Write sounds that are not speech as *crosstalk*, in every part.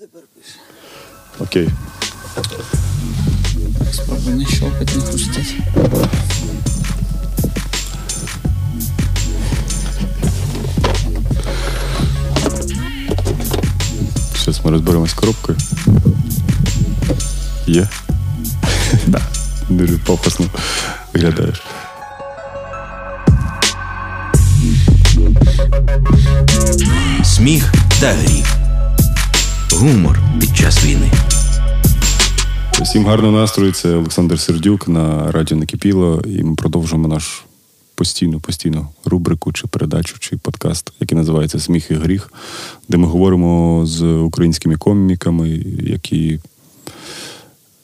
тепер пише. Окей. Спробуй не щелкать, не хрустить. Зараз ми розберемось з коробкою. Є? *laughs* Да. Дуже пафосно виглядаєш. Сміх та гріх. Гумор під час війни. Всім гарного настрою. Це Олександр Сердюк на радіо Накипіло. І ми продовжуємо наш постійну, постійну рубрику чи передачу, чи подкаст, який називається Сміх і гріх, де ми говоримо з українськими коміками, які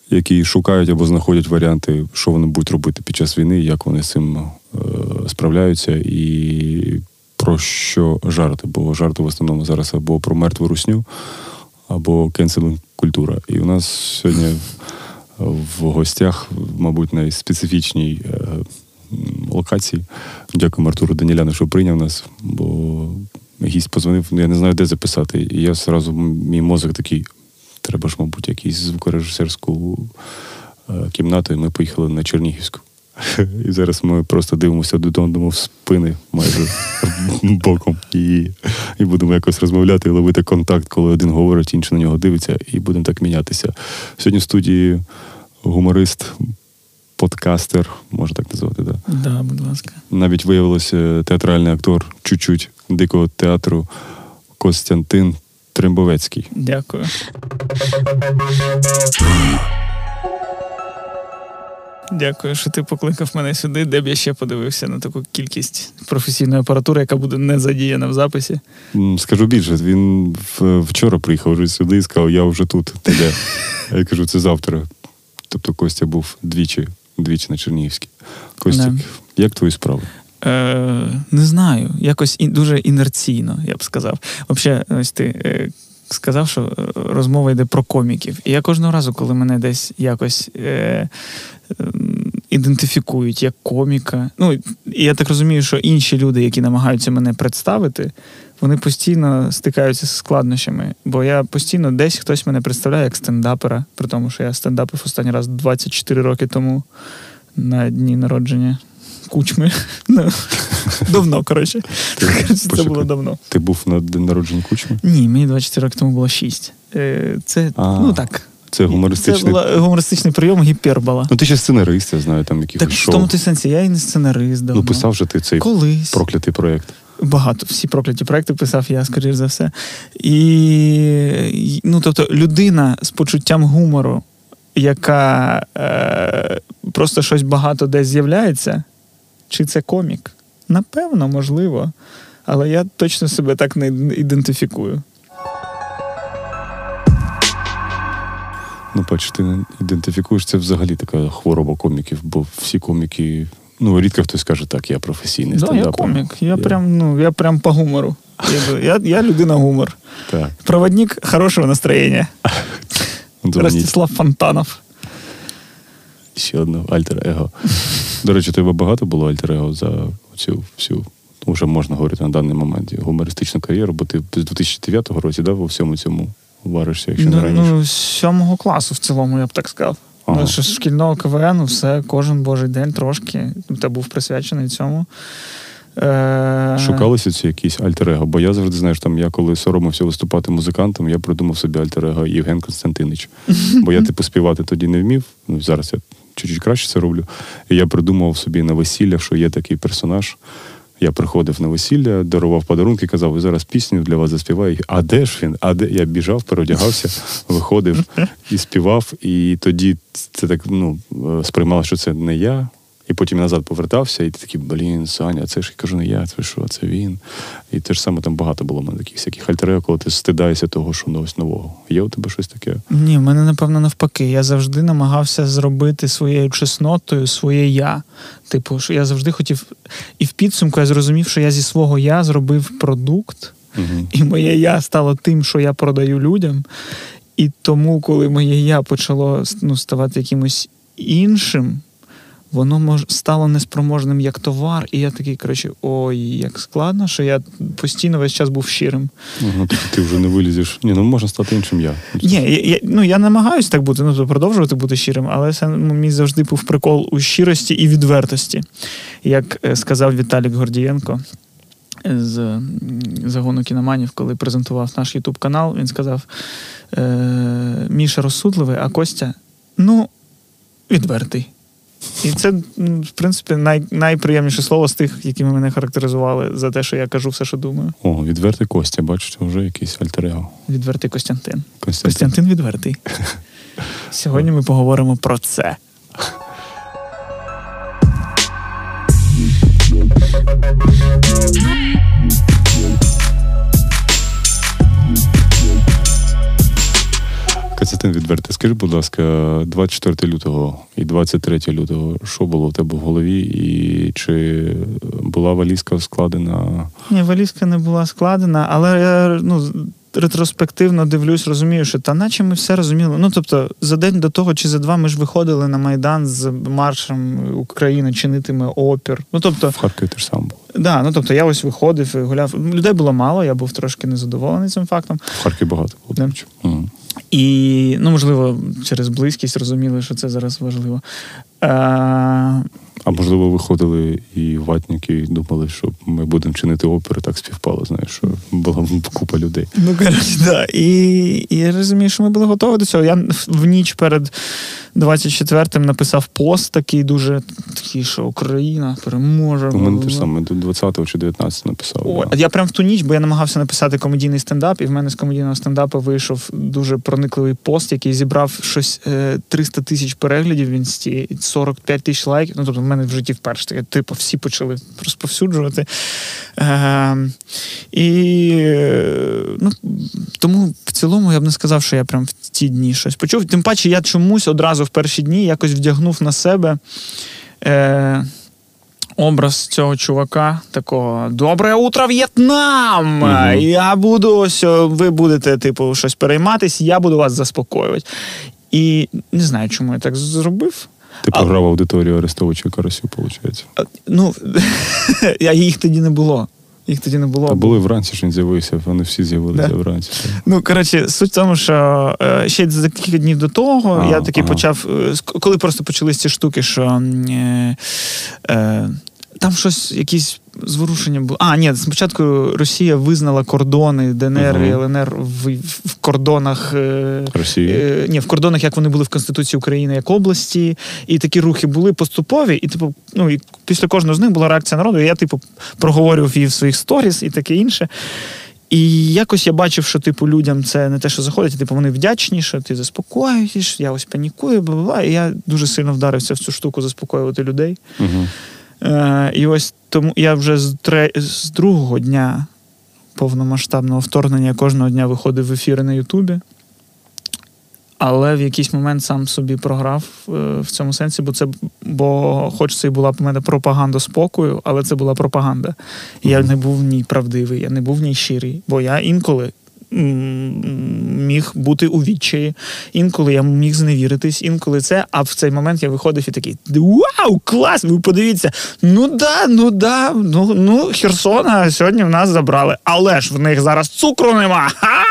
які шукають або знаходять варіанти, що вони будуть робити під час війни, як вони з цим е, справляються, і про що жарти. Бо жарти в основному зараз або про мертву русню, або кенселинг культура. І у нас сьогодні в гостях, мабуть, найспецифічній е, локації. Дякую Артуру Даніляну, що прийняв нас, бо гість позвонив, я не знаю, де записати. І я зразу, мій мозок такий. Треба ж, мабуть, якусь звукорежисерську е, кімнату, і ми поїхали на Чернігівську. *laughs* І зараз ми просто дивимося додому в спини майже *laughs* боком. І і будемо якось розмовляти і ловити контакт, коли один говорить, інший на нього дивиться, і будемо так мінятися. Сьогодні в студії гуморист, подкастер, можна так назвати? Да? да, будь ласка. Навіть виявилося театральний актор чуть-чуть дикого театру Костянтин Трембовецький. Дякую. Дякую, що ти покликав мене сюди, де б я ще подивився на таку кількість професійної апаратури, яка буде не задіяна в записі. Скажу більше, він вчора приїхав вже сюди і сказав, я вже тут. Ти де? *laughs* Я кажу, це завтра. Тобто Костя був двічі, двічі на Чернігівській. Костя, як твої справи? Е, Не знаю. Якось і, дуже інерційно, я б сказав. Взагалі, ось ти. Сказав, що е, розмова йде про коміків. І я кожного разу, коли мене десь якось е, е, ідентифікують як коміка, ну і я так розумію, що інші люди, які намагаються мене представити, вони постійно стикаються з складнощами. Бо я постійно десь хтось мене представляє як стендапера, при тому, що я стендапив останній раз 24 роки тому на дні народження кучми. Ну, давно, коротше. Це було давно. Ти був на день народження кучми? Ні, мені 24 роки тому було 6. Е, це, ну так. Це гумористичний Це була гумористичний прийом гіпербола. Ну, ти ще сценарист, я знаю, там якихось так, шоу. в тому ти сенсі, я і не сценарист. давно. Ну, писав же ти цей Колись. проклятий проєкт. Багато, всі прокляті проекти писав я, скоріш за все. І, ну, тобто, людина з почуттям гумору, яка е, просто щось багато десь з'являється, чи це комік? Напевно, можливо. Але я точно себе так не ідентифікую. Ну, бачиш, ти не ідентифікуєш це взагалі така хвороба коміків, бо всі коміки. Ну, рідко хтось каже, так, я професійний да, стендапер. Я комік. Я, я... прям ну, я прям по гумору. Я *laughs* я, я людина гумор. Так. Проводник хорошого настроєння. *laughs* Ростислав Фонтанов. Ще одне альтер-его. До речі, тебе багато було альтер-его за цю всю, ну, вже можна говорити на даний момент, гумористичну кар'єру, бо ти з 2009 року да, во всьому цьому варишся, якщо ну, не раніше. Ну, з сьомого класу в цілому, я б так сказав. Ага. З шкільного КВН все, кожен божий день трошки. Та був присвячений цьому. Е... Шукалися ці якісь альтер-его? Бо я завжди знаєш, там я коли соромився виступати музикантом, я придумав собі альтер-его Євген Константинич. *laughs* Бо я типу співати тоді не вмів. Ну, зараз я чуть-чуть краще це роблю. І я придумав собі на весілля, що є такий персонаж. Я приходив на весілля, дарував подарунки, казав, зараз пісню для вас заспіваю. А де ж він? А де я біжав, переодягався, *laughs* виходив і співав. І тоді це так ну, сприймало, що це не я. І потім я назад повертався, і ти такий, блін, Саня, це ж я кажу, не я, це що, це він. І те ж саме там багато було в мене таких всяких альтерів, коли ти стидаєшся того, що ось нового. Є у тебе щось таке? Ні, в мене, напевно, навпаки. Я завжди намагався зробити своєю чеснотою своє я. Типу, що я завжди хотів. І в підсумку я зрозумів, що я зі свого я зробив продукт, угу. і моє я стало тим, що я продаю людям. І тому, коли моє я почало ну, ставати якимось іншим воно мож, стало неспроможним як товар, і я такий, коротше, ой, як складно, що я постійно весь час був щирим. Ну, тобто ти вже не вилізеш. Ні, ну можна стати іншим я. Ні, я, я, ну я намагаюся так бути, ну продовжувати бути щирим, але це ну, мій завжди був прикол у щирості і відвертості. Як е, сказав Віталік Гордієнко з загону кіноманів, коли презентував наш Ютуб канал, він сказав: е, Міша розсудливий, а Костя, ну, відвертий. І це, в принципі, най, найприємніше слово з тих, якими мене характеризували за те, що я кажу все, що думаю. О, відвертий Костя, бачите, вже якийсь альтер-его. Відвертий Костянтин. Костянтин. Костянтин відвертий. *laughs* Сьогодні ми поговоримо про це. Костянтин відвертий. Скажи, будь ласка, 24 лютого і 23 лютого, що було в тебе в голові, і чи була валізка складена? Ні, валізка не була складена, але я ну, ретроспективно дивлюсь, розумію, що та наче ми все розуміли. Ну, тобто, за день до того чи за два ми ж виходили на Майдан з маршем Україна чинитиме опір. Ну, тобто, В Харкові теж сам був. да, ну тобто я ось виходив і гуляв. Людей було мало, я був трошки незадоволений цим фактом. В Харкові багато було. Да. Мгм. І, ну, можливо, через близькість розуміли, що це зараз важливо. Е, А можливо, виходили і ватники думали, що ми будемо чинити опери, так співпало, знаєш, що була купа людей. Ну, коротше, да. І, і я розумію, що ми були готові до цього. Я в ніч перед 24-м написав пост такий дуже такий, що Україна переможе. У мене бла-бла-бла. теж саме до 20-го чи 19 написав. О, да. я прям в ту ніч, бо я намагався написати комедійний стендап, і в мене з комедійного стендапу вийшов дуже проникливий пост, який зібрав щось е, 300 тисяч переглядів в інсті, і 45 тисяч лайків. Ну, тобто, в мене в житті вперше таке, типу, всі почали розповсюджувати. Е, і ну, тому в цілому я б не сказав, що я прям в ті дні щось почув. Тим паче, я чомусь одразу в перші дні якось вдягнув на себе. Е, образ цього чувака, такого Добре утро, В'єтнам! Мгм. Я буду ось, ви будете, типу, щось перейматись, я буду вас заспокоювати. І не знаю, чому я так зробив. Ти а- програв аудиторію Арестовича і Карасю, виходить. А, Ну, *laughs* а їх тоді не було. Їх тоді не було. Та були вранці, що він з'явився, вони всі з'явилися Да. вранці. Ну, коротше, суть в тому, що е, ще за кілька днів до того А, я таки ага. почав, е, коли просто почались ці штуки, що е, е, там щось, якісь зворушення було. А, ні, спочатку Росія визнала кордони ДНР і ЛНР в, в кордонах. Е, Росії. Е, ні, в кордонах, як вони були в Конституції України як області, і такі рухи були поступові, і типу, ну і після кожного з них була реакція народу. І я, типу, проговорював її в своїх сторіс і таке інше. І якось я бачив, що типу людям це не те, що заходить, а, типу вони вдячні, що ти заспокоюєш, я ось панікую, бла бла бла. І я дуже сильно вдарився в цю штуку заспокоювати людей. Угу. Е, і ось тому я вже з, тре... з другого дня повномасштабного вторгнення кожного дня виходив в ефіри на Ютубі. Але в якийсь момент сам собі програв е, в цьому сенсі, бо це бо, хоч це і була в мене пропаганда спокою, але це була пропаганда. Я не був в ній правдивий, я не був в ній щирий, бо я інколи міг бути у відчаї, інколи я міг зневіритись, інколи це. А в цей момент я виходив і такий: Вау, клас! Ви подивіться! Ну да, ну да, ну, ну Херсона сьогодні в нас забрали, але ж в них зараз цукру нема. Ха!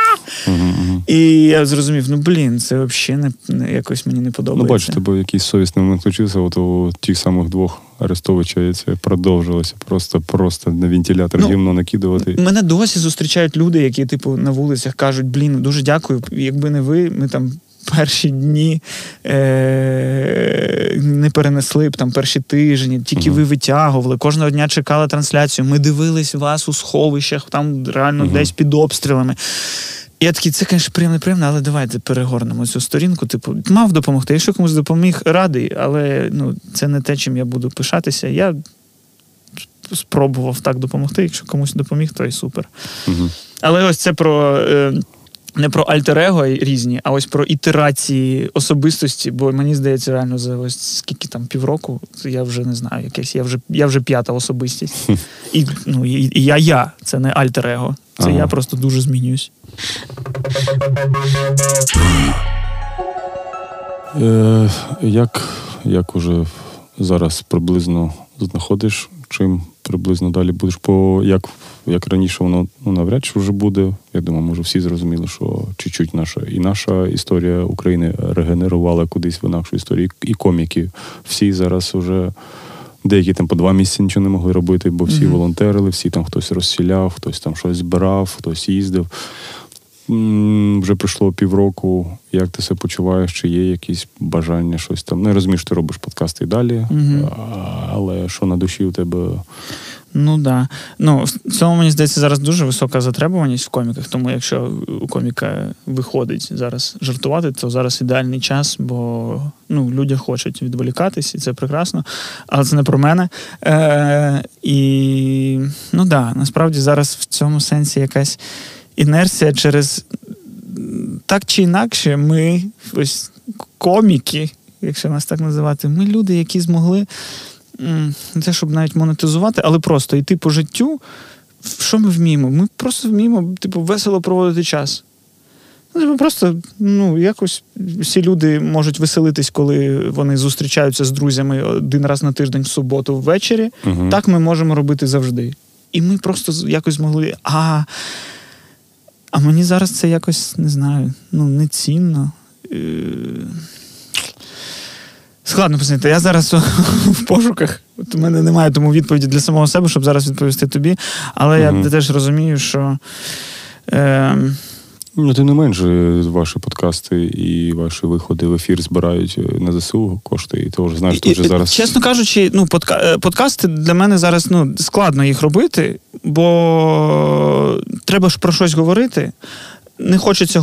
Угу. І я зрозумів, ну блін, це взагалі не, якось мені не Ну, подобається. бачу, тебе якийсь совісний момент включився, от у тих самих двох Арестовича, і це продовжилося. Просто, просто на вентилятор Ну, гімно накидувати. Мене досі зустрічають люди, які, типу, на вулицях кажуть: блін, дуже дякую. Якби не ви, ми там перші дні е- не перенесли б там перші тижні, тільки Мгм. ви витягували. Кожного дня чекали трансляцію. Ми дивились вас у сховищах, там реально Мгм. десь під обстрілами. Я такий, це, звісно, приємно, приємно, але давайте перегорнемо цю сторінку. Типу, мав допомогти. Якщо комусь допоміг, радий, але ну, це не те, чим я буду пишатися. Я спробував так допомогти. Якщо комусь допоміг, то і супер. Угу. Але ось це про. Е, не про альтер-его різні, а ось про ітерації особистості, бо мені здається, реально за ось скільки там півроку, я вже не знаю, якесь, я вже, я вже п'ята особистість. І, ну, і, і я я, це не альтер-его. Це Ага. я просто дуже змінююсь. Е, як, як уже зараз приблизно знаходиш, чим приблизно далі будеш. По як як раніше воно ну, навряд чи вже буде. Я думаю, може всі зрозуміли, що чуть-чуть наша і наша історія України регенерувала кудись в інакшу історію. І коміки всі зараз вже. Деякі там по два місяці нічого не могли робити, бо всі mm-hmm. волонтерили, всі там хтось розсіляв, хтось там щось збирав, хтось їздив. Вже пройшло півроку. Як ти себе почуваєш? Чи є якісь бажання, щось там? Ну, я розумію, що ти робиш подкасти і далі, mm-hmm. але що на душі у тебе? Ну так. Да. Ну, в цьому мені здається зараз дуже висока затребуваність в коміках. Тому якщо у коміка виходить зараз жартувати, то зараз ідеальний час, бо ну, люди хочуть відволікатись, і це прекрасно. Але це не про мене. Е, І ну да, насправді зараз в цьому сенсі якась інерція через так чи інакше, ми ось коміки, якщо нас так називати, ми люди, які змогли не те, щоб навіть монетизувати, але просто йти по життю. Що ми вміємо? Ми просто вміємо, типу, весело проводити час. Ну, типу, Просто ну, якось всі люди можуть веселитись, коли вони зустрічаються з друзями один раз на тиждень в суботу ввечері. Угу. Так ми можемо робити завжди. І ми просто якось змогли. А а мені зараз це якось не знаю, ну, нецінно. Е, складно пояснити. Я зараз *laughs* в пошуках. От у мене немає тому відповіді для самого себе, щоб зараз відповісти тобі. Але угу. я теж розумію, що. Е, Ну, тим не менше, ваші подкасти і ваші виходи в ефір збирають е, на ЗСУ кошти, і ти вже знаєш, ти вже зараз. Чесно кажучи, ну, подка... Е, подкасти для мене зараз ну, складно їх робити, бо треба ж про щось говорити. Не хочеться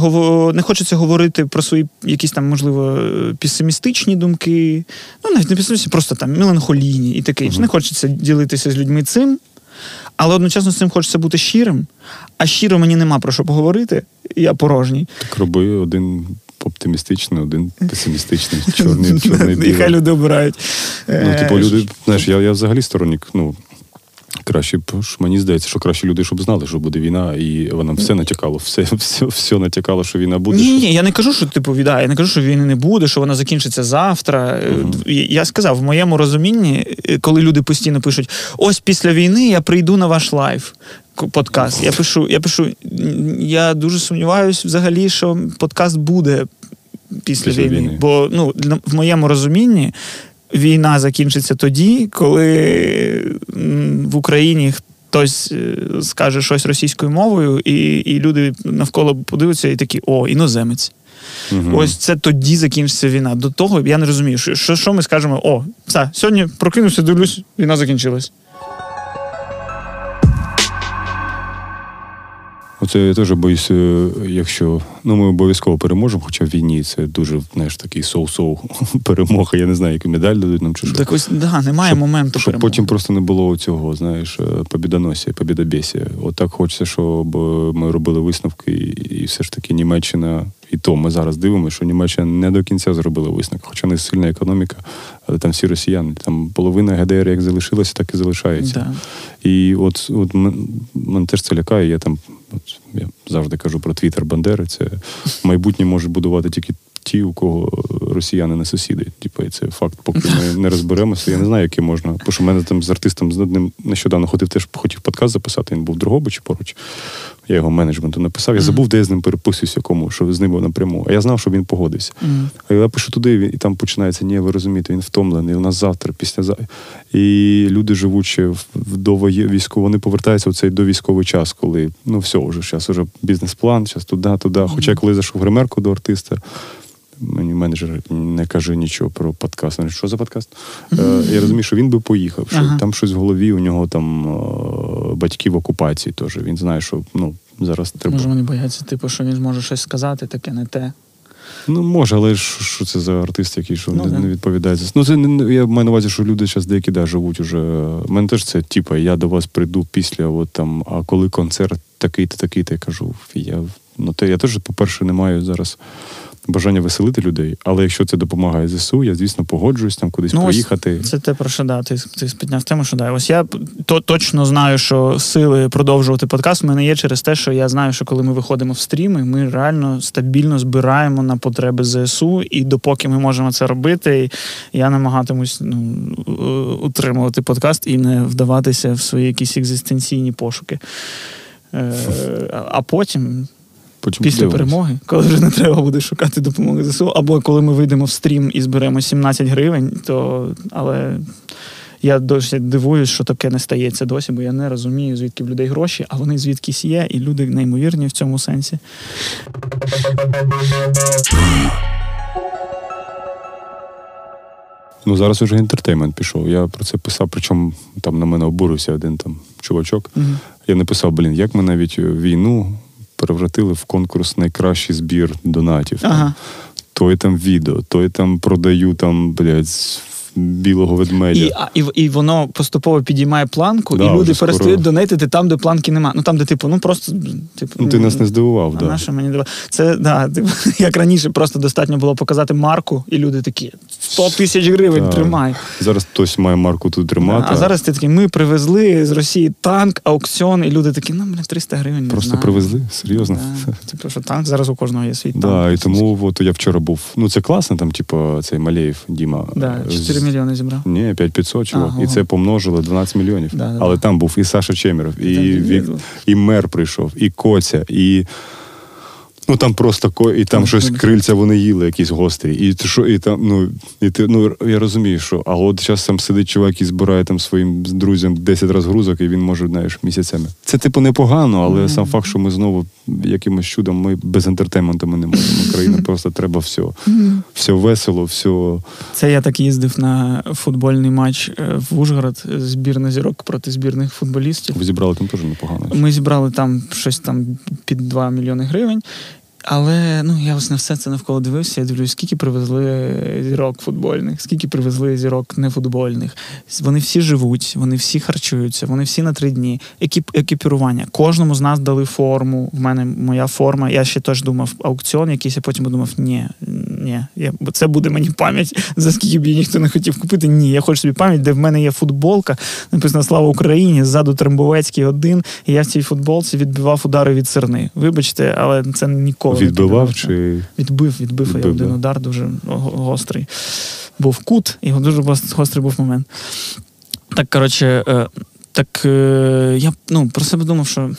не хочеться говорити про свої якісь там, можливо, песимістичні думки. Ну, навіть не песимістичні, просто там меланхолійні і таке. Uh-huh. Не хочеться ділитися з людьми цим. Але одночасно з цим хочеться бути щирим, а щиро мені нема про що поговорити, я порожній. Так роби один оптимістичний, один песимістичний, *laughs* чорний, чорний білий. Нехай люди обирають. Ну, типу, е, люди, знаєш, я я взагалі сторонник, ну, Краще б мені здається, що краще люди, щоб знали, що буде війна, і вона все натякало, все *laughs* все, все натякало, що війна буде. Ні, ні, я не кажу, що типу війна, я не кажу, що війни не буде, що вона закінчиться завтра. Uh-huh. Я сказав, в моєму розумінні, е, коли люди постійно пишуть: ось після війни я прийду на ваш live подкаст. Я пишу, я пишу, я дуже сумніваюся взагалі, що подкаст буде після, після війни. війни. Бо ну, в моєму розумінні війна закінчиться тоді, коли в Україні хтось е, скаже щось російською мовою, і і люди навколо подивляться і такі: о, іноземець. Угу. Ось це тоді закінчиться війна. До того я не розумію, що що ми скажемо: о, все, сьогодні прокинувся, дивлюсь, війна закінчилась. Оце я теж боюся, якщо ну ми обов'язково переможемо, хоча в війні це дуже знаєш, такий соу-соу *laughs* перемога. Я не знаю, яку медаль дадуть нам чи що. Так ось да, немає щоб, моменту. Щоб потім просто не було цього, знаєш, е, побідоносія, побідобєсія. От хочеться, щоб ми робили висновки, і все ж таки Німеччина і то ми зараз дивимося, що Німеччина не до кінця зробила висновок, хоча не сильна економіка, але там всі росіяни. Там половина ГДР як залишилася, так і залишається. Да. І от от мене теж це лякає. Я там от, я завжди кажу про твіттер Бандери. Це майбутнє може будувати тільки ті, у кого росіяни не сусіди. Типу, це факт, поки ми *laughs* не розберемося. Я не знаю, яке можна. Бо що мене там з артистом з одним нещодавно ходив, теж хотів подкаст записати. Він був в Дрогобичі поруч. Я його менеджменту написав. Я забув, де я з ним переписуюсь, якому, що з ним напряму. А я знав, що він погодився. А я пишу туди, і там починається, ні, ви розумієте, він втомлений. У нас завтра, після І люди, живучи в довоєвійську, вони повертаються в цей довійськовий час, коли ну все, вже зараз вже бізнес-план, зараз туди, туди. Хоча коли зайшов гримерку до артиста. Мені менеджер не каже нічого про подкаст. Що за подкаст? Mm-hmm. Я розумію, що він би поїхав. Що ага. Там щось в голові, у нього там е, батьки в окупації теж. Він знає, що ну, зараз треба. Може, вони бояться, типу, що він зможе щось сказати, таке не те. Ну, може, але що це за артист, який що ну, не, не відповідає. Ну, це не я маю на увазі, що люди зараз деякі да, живуть уже. У мене теж це, типу, я до вас прийду після, от там, а коли концерт такий-то, такий-то, я кажу, я ну, те, я теж, по-перше, не маю зараз бажання веселити людей. Але якщо це допомагає ЗСУ, я звісно погоджуюсь там кудись Ну, ось поїхати. Це те, про що да, ти, ти підняв тему, що да. Ось я то, точно знаю, що сили продовжувати подкаст в мене є через те, що я знаю, що коли ми виходимо в стріми, ми реально стабільно збираємо на потреби ЗСУ, і допоки ми можемо це робити, я намагатимусь ну, утримувати подкаст і не вдаватися в свої якісь екзистенційні пошуки. Е, а потім Потім після подивимось. перемоги, коли вже не треба буде шукати допомоги ЗСУ, або коли ми вийдемо в стрім і зберемо 17 гривень, то але. Я досі дивуюсь, що таке не стається досі, бо я не розумію, звідки в людей гроші, а вони звідкись є, і люди неймовірні в цьому сенсі. Ну зараз уже інтертеймент пішов. Я про це писав, причому там на мене обурився один там чувачок. Мгм. Я написав: блін, як ми навіть війну перевратили в конкурс найкращий збір донатів. Ага. Той там відео, той там продаю там, блядь, білого ведмедя. І, а, і, і воно поступово підіймає планку, Да, і люди перестають донатити там, де планки нема. Ну там, де типу, ну просто типу. Ну, ти нас не здивував, А да. на мені дива- Це да, типу, *laughs* як раніше, просто достатньо було показати марку, і люди такі 100 тисяч гривень Так. тримай. Зараз хтось має марку тут тримати. А зараз ти такий, ми привезли з Росії танк, аукціон, і люди такі, ну, бля, 300 гривень. не Просто знаю. привезли? Серйозно? Да. Типу, що танк зараз у кожного є свій танк. Да, і тому от я вчора був. Ну, це класно, там, типу, цей Малеєв Діма. Да, е, 4 з- мільйони зібрав. Ні, 5500, чувак. Ага. І це помножили 12 мільйонів. Да, да, Але да. там був і Саша Чемеров, і, і, і мер прийшов, і Коця, і. Ну там просто ко, і там Там щось крильця вони їли, якісь гострі. І що, і там, ну, і ти, ну я розумію, що. А от зараз там сидить чувак і збирає там своїм друзям 10 разів грузок, і він може, знаєш, місяцями. Це типу непогано, але сам факт, що ми знову якимось чудом ми без ентертейменту ми не можемо. Україна *laughs* просто треба все. Все весело, все. Це я так їздив на футбольний матч е, в Ужгород, е, збірна зірок проти збірних футболістів. Ви зібрали там теж непогано. Ми зібрали там щось там під 2 мільйони гривень. Але ну я ось на все це навколо дивився. Я дивлюсь, скільки привезли зірок футбольних, скільки привезли зірок нефутбольних. Вони всі живуть, вони всі харчуються, вони всі на три дні. Екіп, екіпірування. Кожному з нас дали форму. В мене моя форма. Я ще теж думав, аукціон якийсь, я потім подумав, ні, ні, я, бо це буде мені пам'ять, за скільки б її ніхто не хотів купити. Ні, я хочу собі пам'ять, де в мене є футболка, написано Слава Україні, ззаду Трембовецький один, і я в цій футболці відбивав удари від серни. Вибачте, але це ніколи не Відбивав піддавався. чи Відбив, відбив, я один удар дуже гострий. Був кут, і дуже гострий був момент. Так, коротше, е, так е, я ну, про себе думав, що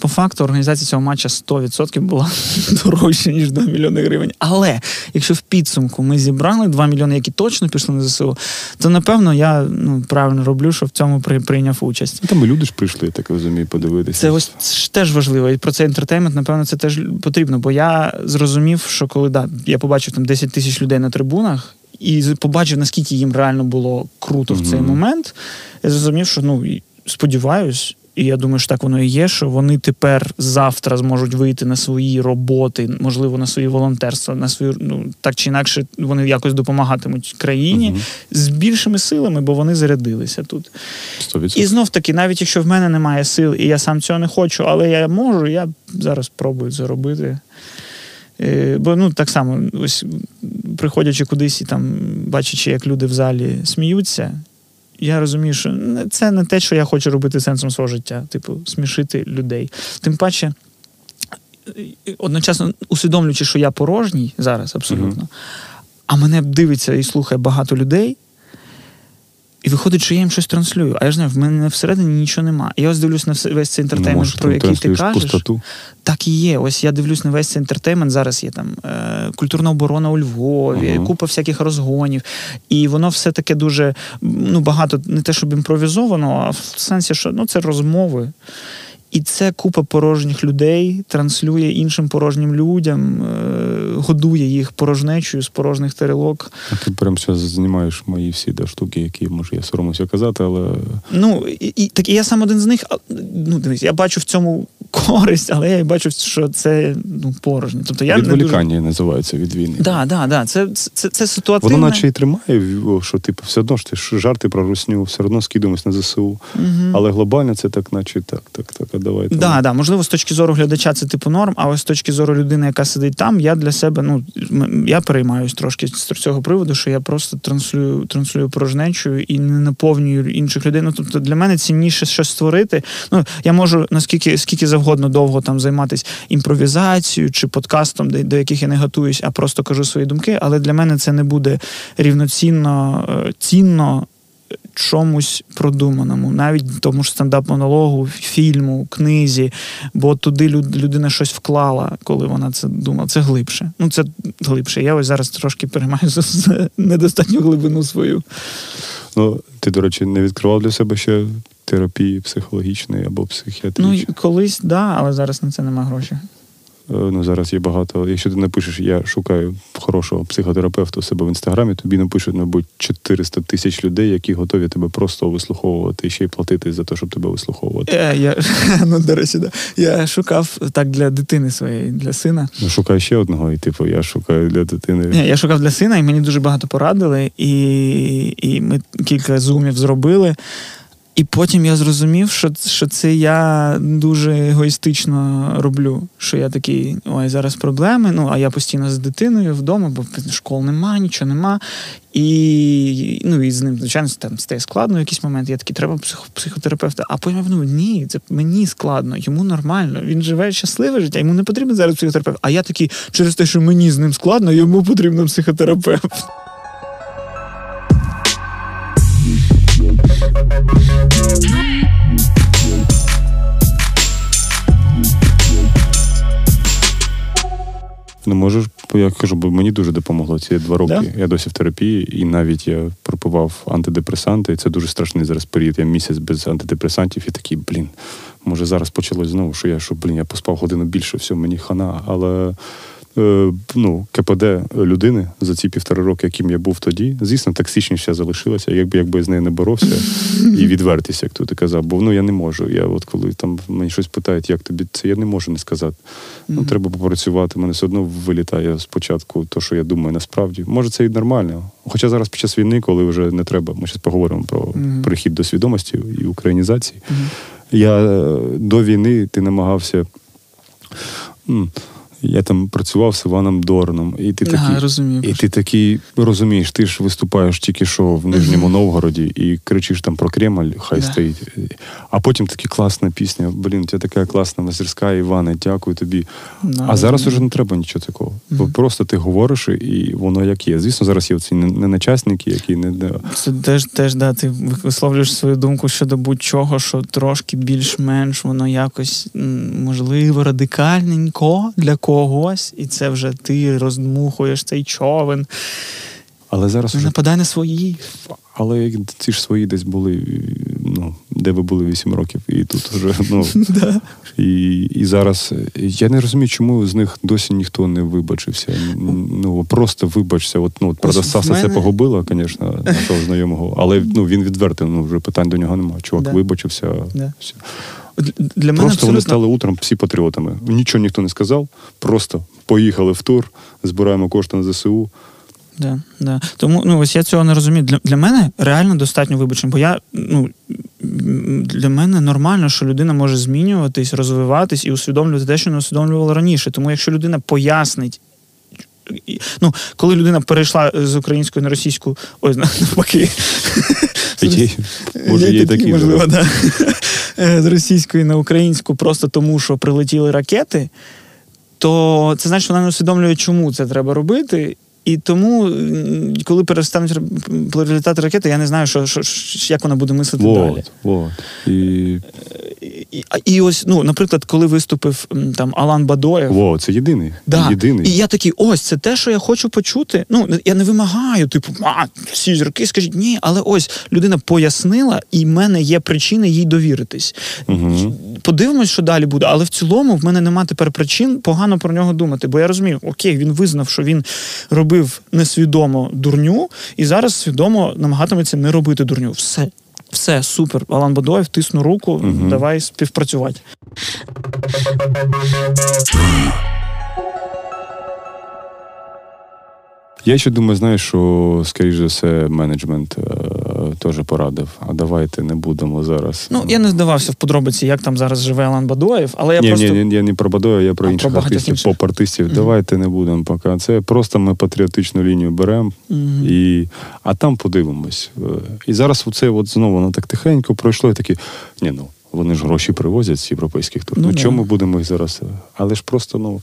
по факту організація цього матча 100% була *laughs* дорожча, ніж 2 мільйони гривень. Але якщо в підсумку ми зібрали 2 мільйони, які точно пішли на ЗСУ, то напевно я ну, правильно роблю, що в цьому при, прийняв участь. Ну, там і люди ж прийшли, я так розумію, подивитися. Це ось ж теж важливо. І про цей інтертеймент, напевно, це теж потрібно. Бо я зрозумів, що коли да, я побачив там 10 тисяч людей на трибунах. І побачив, наскільки їм реально було круто в цей момент. Я зрозумів, що ну сподіваюсь, і я думаю, що так воно і є, що вони тепер завтра зможуть вийти на свої роботи, можливо, на свої волонтерства, на свою ну так чи інакше вони якось допомагатимуть країні Мгм. з більшими силами, бо вони зарядилися тут. 100%. І знов таки, навіть якщо в мене немає сил, і я сам цього не хочу, але я можу, я зараз пробую це робити. Е, Бо ну так само, ось приходячи кудись і там бачачи, як люди в залі сміються, я розумію, що це не те, що я хочу робити сенсом свого життя, типу, смішити людей. Тим паче, одночасно усвідомлюючи, що я порожній зараз абсолютно, а мене дивиться і слухає багато людей. І виходить, що я їм щось транслюю. А я ж знаю, в мене всередині нічого нема. І я ось дивлюсь на весь цей Ну, інтертеймент, може, про який ти кажеш. пустоту. Так і є. Ось я дивлюсь на весь цей інтертеймент. Зараз є там е, культурна оборона у Львові, Ага. купа всяких розгонів. І воно все таке дуже ну, багато, не те, щоб імпровізовано, а в сенсі, що ну, це розмови. І це купа порожніх людей транслює іншим порожнім людям, е, годує їх порожнечою з порожніх тарілок. А Ти прям зараз знімаєш мої всі да, штуки, які може я соромуся казати, але Ну і, і так і я сам один з них. а, Ну дивись, я бачу в цьому користь, але я і бачу, що це ну, порожнє. Тобто я Відволікання не дуже... називається від війни. Да, да, да. Це, це, це ситуативне. Воно наче і тримає, що типу, все одно ж ти жарти про русню, все одно скидуємось на ЗСУ. Угу. Але глобально це так, наче так, так, так, давайте. Да, да, можливо, з точки зору глядача це типу норм, а з точки зору людини, яка сидить там, я для себе, ну я переймаюсь трошки з цього приводу, що я просто транслюю транслюю порожнечу і не наповнюю інших людей. Ну тобто для мене цінніше щось створити. Ну я можу наскільки скільки завгодно довго там займатися імпровізацією чи подкастом, де до яких я не готуюсь, а просто кажу свої думки. Але для мене це не буде рівноцінно е, цінно чомусь продуманому, навіть тому ж стендап-монологу, фільму, книзі, бо туди людина щось вклала, коли вона це думала. Це глибше. Ну, це глибше. Я ось зараз трошки переймаюся за недостатню глибину свою. Ну, ти, до речі, не відкривав для себе ще терапії психологічної або психіатричної? Ну, колись, так, да, але зараз на це нема грошей. Е, ну зараз є багато. Якщо ти напишеш, я шукаю хорошого психотерапевта у себе в інстаграмі, тобі напишуть, мабуть, 400 тисяч людей, які готові тебе просто вислуховувати і ще й платити за те, щоб тебе вислуховувати. Я, е, я *laughs* ну, до речі, да. я шукав так для дитини своєї, для сина. Ну, шукаю ще одного, і типу, я шукаю для дитини. Ні, Я шукав для сина, і мені дуже багато порадили, і, і ми кілька зумів зробили. І потім я зрозумів, що що це я дуже егоїстично роблю. Що я такий, ой, зараз проблеми. Ну, а я постійно з дитиною вдома, бо школ нема, нічого нема. І ну, і з ним, звичайно, там стає складно в якийсь момент. Я такий, треба псих, психотерапевта. А потім ну ні, це мені складно, йому нормально. Він живе щасливе життя, йому не потрібен зараз психотерапевт. А я такий, через те, що мені з ним складно, йому потрібен психотерапевт. Не можеш, я кажу, бо мені дуже допомогло ці два роки. Да? Я досі в терапії, і навіть я пропивав антидепресанти, і це дуже страшний зараз період. Я місяць без антидепресантів і такий, блін, може зараз почалось знову, що я що, блін, я поспав годину більше, все, мені хана. Але ну, КПД людини за ці півтора роки, яким я був тоді, звісно, токсичність залишилася, якби якби я з нею не боровся і відвертися, як ти казав. Бо ну я не можу. Я от коли там мені щось питають, як тобі це, я не можу не сказати. Ну, треба попрацювати. Мене все одно вилітає спочатку, то, що я думаю, насправді. Може, це і нормально. Хоча зараз під час війни, коли вже не треба, ми зараз поговоримо про перехід до свідомості і українізації. Я е, до війни ти намагався я там працював з Іваном Дорном, і ти ага, такий розумію, і ти такий розумієш, ти ж виступаєш тільки що в Нижньому Новгороді і кричиш там про Кремль, хай да. стоїть. А потім така класна пісня. Блін, у тебе така класна мастерська, Іване, дякую тобі. Да, а зараз уже не треба нічого такого. Бо mm просто ти говориш, і воно як є. Звісно, зараз є ці неначасники, які не Це теж теж да, ти висловлюєш свою думку щодо будь-чого, що трошки більш-менш воно якось можливо радикальненько для когось когось, і це вже ти роздмухуєш цей човен. Але зараз Не нападай на свої. Але ці ж свої десь були, ну, де ви були 8 років, і тут вже ну *laughs* і і зараз я не розумію, чому з них досі ніхто не вибачився. Ну просто вибачся. От ну продавця мене... це погубило, звісно, нашого знайомого, але ну він відвертив. Ну вже питань до нього немає. Чувак да. вибачився. Да. Все. Для мене Просто абсолютно... вони стали утром всі патріотами. Нічого ніхто не сказав. Просто поїхали в тур, збираємо кошти на ЗСУ. Да, да. Тому ну ось я цього не розумію. Для для мене реально достатньо вибачень, бо я ну для мене нормально, що людина може змінюватись, розвиватись і усвідомлювати те, що не усвідомлювала раніше. Тому якщо людина пояснить. Ну, коли людина перейшла з української на російську, ось навпаки. Може, є такі, можливо, да. З російської на українську просто тому, що прилетіли ракети, то це значить, що вона не усвідомлює, чому це треба робити. І тому, коли перестануть прилітати ракети, я не знаю, що, що, як вона буде мислити вот, далі. Вот. І... І, і ось, ну, наприклад, коли виступив там Алан Бадоєв. Во, це єдиний. Да. єдиний. І я такий, ось це те, що я хочу почути. Ну, я не вимагаю, типу, а, всі зірки, скажіть, ні, але ось людина пояснила, і в мене є причини їй довіритись. Угу. Подивимось, що далі буде. Але в цілому в мене нема тепер причин погано про нього думати. Бо я розумію, окей, він визнав, що він робив несвідомо дурню, і зараз свідомо намагатиметься не робити дурню. Все. все, супер. Алан Бадоєв, тисну руку, угу. давай співпрацювати. Я ще думаю, знаєш, що, скоріш за все, менеджмент е, теж порадив. А давайте не будемо зараз. Ну, я не здавався в подробиці, як там зараз живе Алан Бадоєв, але я ні, просто. ні, ні, я не про Бадоя, я про А, інших про артистів, інших. поп-артистів. Мгм. Давайте не будемо поки. Це просто ми патріотичну лінію беремо, Мгм. і, а там подивимось. Е, І зараз оце от знову воно так тихенько пройшло і такі, ні, ну. Вони ж гроші привозять з європейських тур. Ну, Ну, чому ми будемо їх зараз? Але ж просто, ну,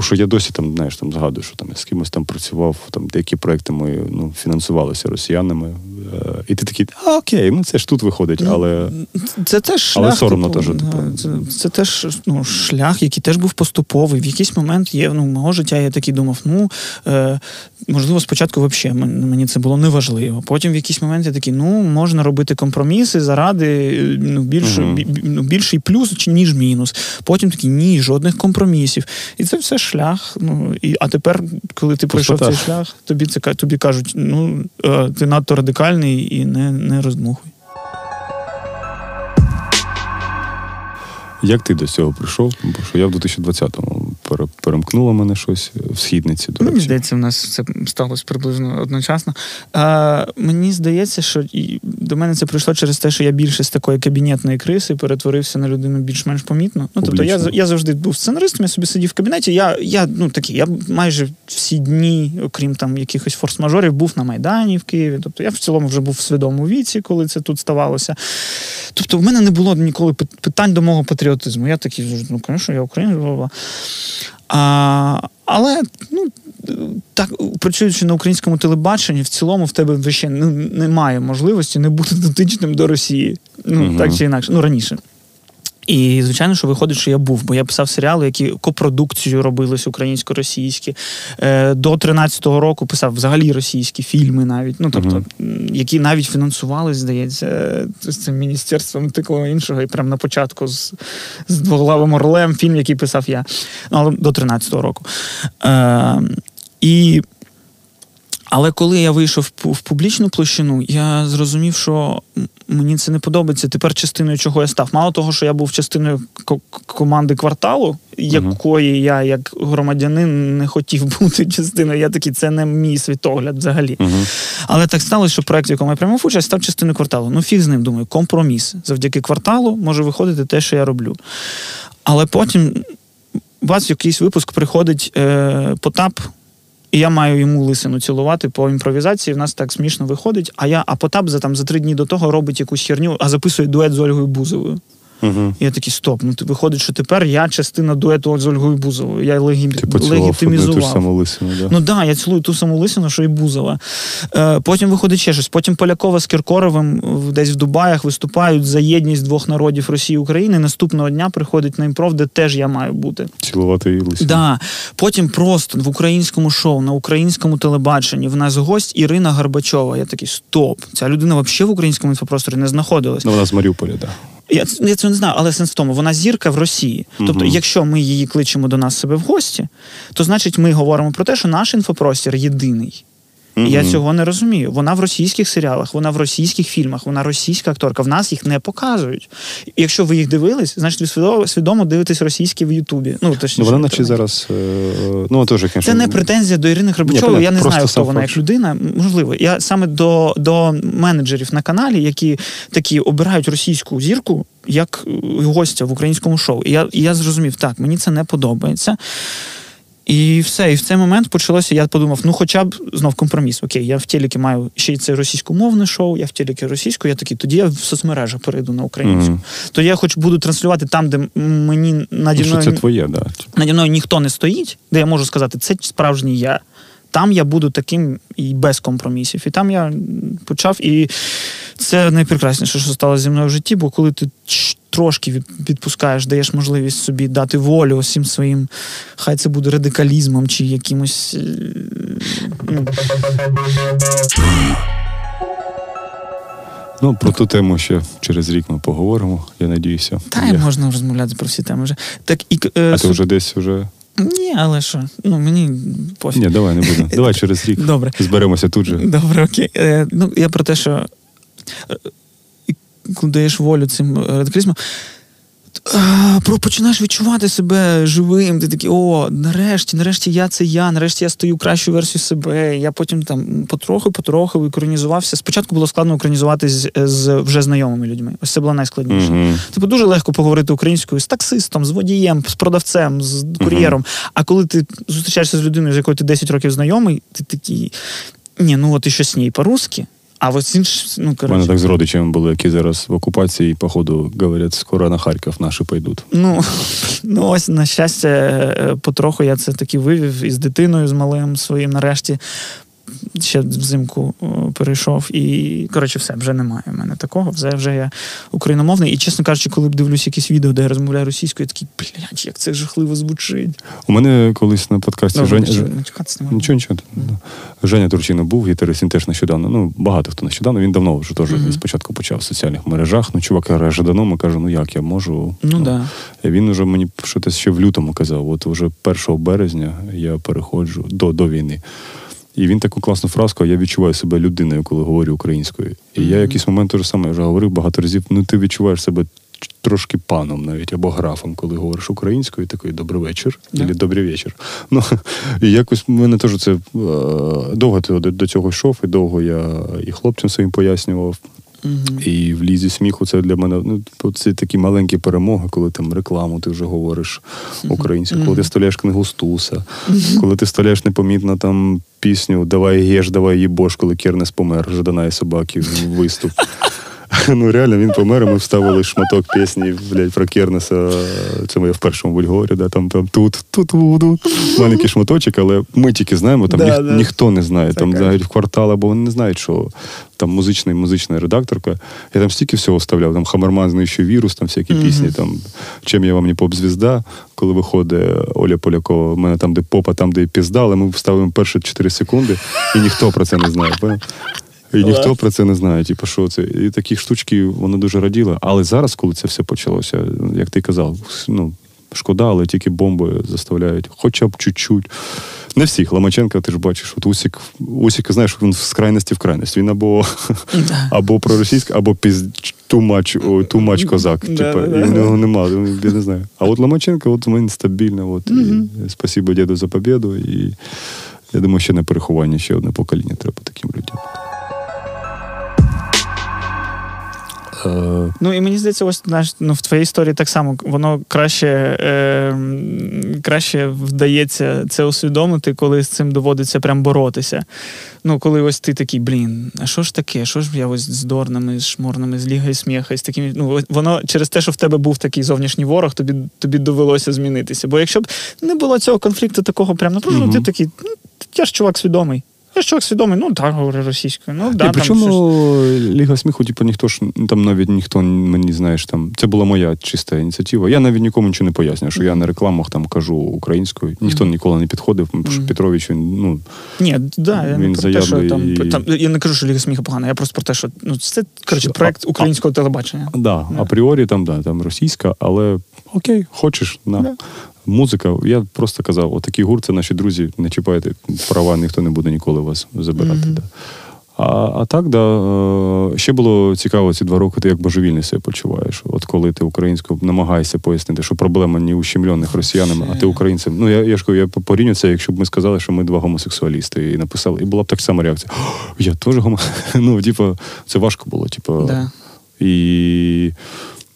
що я досі там, знаєш, там згадую, що там я з кимось там працював, там деякі проекти мої ну, фінансувалися росіянами. Е, і ти такий, а окей, ну це ж тут виходить, Ну, але Це теж шлях. Але соромно типу, теж, типу. Це, це теж ну, шлях, який теж був поступовий. В якийсь момент є, ну, мого життя я такий думав, ну, е, можливо, спочатку взагалі мені це було неважливо. Потім в якийсь момент я такий, ну, можна робити компроміси заради ну, більш, Мгм. Ну, більший плюс, ніж мінус. Потім такі ні, жодних компромісів. І це все шлях. Ну, і, а тепер, коли ти пройшов цей шлях, тобі, це, тобі кажуть, ну, е, ти надто радикальний і не, не роздмухуй. Як ти до цього прийшов? Бо що я в 2020-му пере- перемкнуло мене щось в східниці. До Мені здається, в нас це сталося приблизно одночасно. А, мені здається, що до мене це прийшло через те, що я більше з такої кабінетної криси перетворився на людину більш-менш помітну. Ну, тобто я, я завжди був сценаристом, я собі сидів в кабінеті. Я, я ну такий, я майже всі дні, окрім там якихось форс-мажорів, був на Майдані в Києві. Тобто я в цілому вже був в свідомому віці, коли це тут ставалося. Тобто, в мене не було ніколи питань до мого патріотизму. Я такий, ну, звісно, я українець, бла-бла. А, але ну, так, працюючи на українському телебаченні, в цілому в тебе ще ну, немає можливості не бути дотичним до Росії. Ну, угу. так чи інакше, ну раніше. І, звичайно, що виходить, що я був, бо я писав серіали, які копродукцією робились українсько-російські. Е, до 13-го року писав взагалі російські фільми навіть, ну тобто, м, які навіть фінансувались, здається, з цим міністерством такого іншого. І прямо на початку з, з двоглавим орлем фільм, який писав я. Ну, але до 13-го року. Е, і але коли я вийшов в публічну площину, я зрозумів, що мені це не подобається. Тепер частиною чого я став. Мало того, що я був частиною ко- команди кварталу, якої я, як громадянин, не хотів *laughs* бути частиною. Я такий, це не мій світогляд взагалі. Мгм. Але так сталося, що проект, в якому я приймав участь, став частиною кварталу. Ну, фіг з ним, думаю, компроміс. Завдяки кварталу може виходити те, що я роблю. Але потім у вас в якийсь випуск приходить е, Потап, і я маю йому лисину цілувати по імпровізації. В нас так смішно виходить. А я, а Потап за там за три дні до того робить якусь херню, а записує дует з Ольгою Бузовою. Мгм. І я такий, стоп, ну ти виходить, що тепер я частина дуету з Ольгою Бузовою. Я легі... Ти поцілував одну ту легітимізував. саму лисину, да? Ну так, да, я цілую ту саму лисину, що і Бузова. Е, потім виходить ще щось. Потім Полякова з Кіркоровим десь в Дубаях виступають за єдність двох народів Росії і України. Наступного дня приходить на імпров, де теж я маю бути. Цілувати її лисину. Да. Потім просто в українському шоу, на українському телебаченні в нас гость Ірина Горбачова. Я такий, стоп, ця людина взагалі в українському інфопросторі не знаходилась. Ну, вона з Маріуполя, так. Да. Я, я це не знаю, але сенс в тому, вона зірка в Росії. Тобто, Мгм. якщо ми її кличемо до нас себе в гості, то значить ми говоримо про те, що наш інфопростір єдиний. І Я цього не розумію. Вона в російських серіалах, вона в російських фільмах, вона російська акторка. В нас їх не показують. Якщо ви їх дивились, значить ви свідомо, свідомо дивитесь російські в Ютубі. Ну, точніше, Ну, вона наче зараз. е, Ну, теж, звісно. Це не претензія до Ірини Горбачової. Я не знаю, хто вона як людина. Можливо, я саме до, до менеджерів на каналі, які такі обирають російську зірку як гостя в українському шоу. І я, і я зрозумів, так, мені це не подобається. І все, і в цей момент почалося. Я подумав: ну, хоча б знов компроміс. Окей, я в телекі маю ще й це російськомовне шоу, я в телекі російську, я такий, тоді я в соцмережах перейду на українську. Мгм. Тоді я хоч буду транслювати там, де мені наді Ну, мною це твоє, да. наді мною ніхто не стоїть, де я можу сказати, це справжній я. Там я буду таким і без компромісів. І там я почав. І це найпрекрасніше, що сталося зі мною в житті, бо коли ти трошки від- відпускаєш, даєш можливість собі дати волю усім своїм, хай це буде радикалізмом чи якимось. е, Ну, Ну, про ту тему ще через рік ми поговоримо, я надіюся. та й можна розмовляти про всі теми вже. Так і е, А ти вже десь вже. ні, але що? Ну мені пофіг. Ні, давай не будемо. Давай *laughs* через рік. Добре. Зберемося тут же. Добре, окей. Е, ну, я про те, що е, даєш волю цим радикалізмам, про починаєш відчувати себе живим. Ти такий, о, нарешті, нарешті я це я, нарешті я стою кращу версію себе. Я потім там потроху, потроху українізувався. Спочатку було складно українізувати з, з вже знайомими людьми. Ось це було найскладніше. Mm-hmm. Типу дуже легко поговорити українською з таксистом, з водієм, з продавцем, з кур'єром. Mm-hmm. А коли ти зустрічаєшся з людиною, з якою ти 10 років знайомий, ти такий. Ні, ну от і щось ні по-русски. А ось інш, ну, коротше. У мене так з родичами були, які зараз в окупації, походу, говорять, скоро на Харків наші пойдуть. Ну, *laughs* ну ось, на щастя, е, потроху я це таки вивів із дитиною, з малим своїм нарешті ще взимку перейшов. І, коротше, все, вже немає в мене такого. Вже вже я україномовний. І, чесно кажучи, коли б дивлюсь якісь відео, де я розмовляю російською, я такий, блядь, як це жахливо звучить. У мене колись на подкасті no, Женя... Нічого, нічого. нічого. Mm. Женя Турчина був, гітарист, він теж нещодавно. Ну, багато хто нещодавно, він давно вже теж mm-hmm. спочатку почав в соціальних мережах. Ну, чувак каже, давно ми кажу, ну як я можу. Ну, ну да. Він уже мені щось ще в лютому казав. От уже 1 березня я переходжу до, до війни. І він таку класну фразку, я відчуваю себе людиною, коли говорю українською. І mm-hmm. я якийсь момент теж саме вже говорив багато разів, ну ти відчуваєш себе трошки паном навіть або графом, коли говориш українською, такий добрий вечір, yeah. або добрий вечір. *laughs* Ну, І якось в мене теж це е, довго до, до цього йшов, і довго я і хлопцям своїм пояснював. І в лізі сміху це для мене ну, це такі маленькі перемоги, коли там рекламу ти вже говориш українською, коли ти вставляєш книгу Стуса, коли ти вставляєш непомітно там пісню Давай геш, давай їбош, коли Кернес помер, Жадана і собаки виступ. *laughs* Ну реально він помер, і ми вставили шматок пісні блядь, про Кернеса. Це моє в першому бульгорі, да, там там тут, тут, тут, маленький шматочок, але ми тільки знаємо, там да, ніх, да. ніхто не знає. Це там навіть в квартал, або вони не знають, що там музична музична редакторка. Я там стільки всього вставляв. Там Хамерман знищив вірус, там всякі mm-hmm. пісні, там чим я вам не поп-звізда, коли виходить Оля Полякова, в мене там, де попа, там, де пізда, але ми вставимо перші 4 секунди, і ніхто про це не знає. І ніхто про це не знає. Типу, що це. І такі штучки воно дуже раділо. Але зараз, коли це все почалося, як ти казав, ну, шкода, але тільки бомби заставляють, хоча б чуть-чуть. Не всіх. Ломаченка, ти ж бачиш, от Усік, Усік, знаєш, він з крайності в крайність. Він або *laughs* або проросійський, або піз тумач, тумач козак. Типа, і в нього нема, я не знаю. А от Ломаченко, от він стабільно. От, і Спасибо діду за побіду. І я думаю, ще на переховання ще одне покоління треба таким людям. Е... Ну і мені здається, ось знаєш, ну, в твоїй історії так само воно краще е, краще вдається це усвідомити, коли з цим доводиться прям боротися. Ну, коли ось ти такий, блін, а що ж таке? Що ж я ось з дорнами, з шморнами, з лігою сміха, з такими. Ну, воно через те, що в тебе був такий зовнішній ворог, тобі тобі довелося змінитися. Бо якщо б не було цього конфлікту такого, прям наприклад, угу. ти такий, ну, я ж чувак свідомий. Я чоловік свідомий, ну так говорю російською. Ну, да, І Причому там, Ліга сміху, типу, ніхто ж там навіть ніхто мені знаєш, там це була моя чиста ініціатива. Я навіть нікому нічого не пояснюю, що я на рекламах там кажу українською. Ніхто mm-hmm. ніколи не підходив. Mm-hmm. Петрович він ну ні, да, я він не про те, що і... там, там я не кажу, що Ліга сміху погана. Я просто про те, що ну це коротше проект українського а, телебачення. Да, yeah. апріорі там да, там російська, але окей, хочеш на. Yeah музика. Я просто казав, отакий гурт, це наші друзі, не чіпайте права, ніхто не буде ніколи вас забирати. Mm-hmm. Да. А а так, да, е, ще було цікаво ці два роки, ти як божевільний себе почуваєш. От коли ти українською намагаєшся пояснити, що проблема не ущемлених росіянами, а ти українцем. Ну я я ж я порівнюю це, якщо б ми сказали, що ми два гомосексуалісти, і написали, і була б так само реакція. Я теж гомо. *laughs* Ну, типу, це важко було. Типу, да. І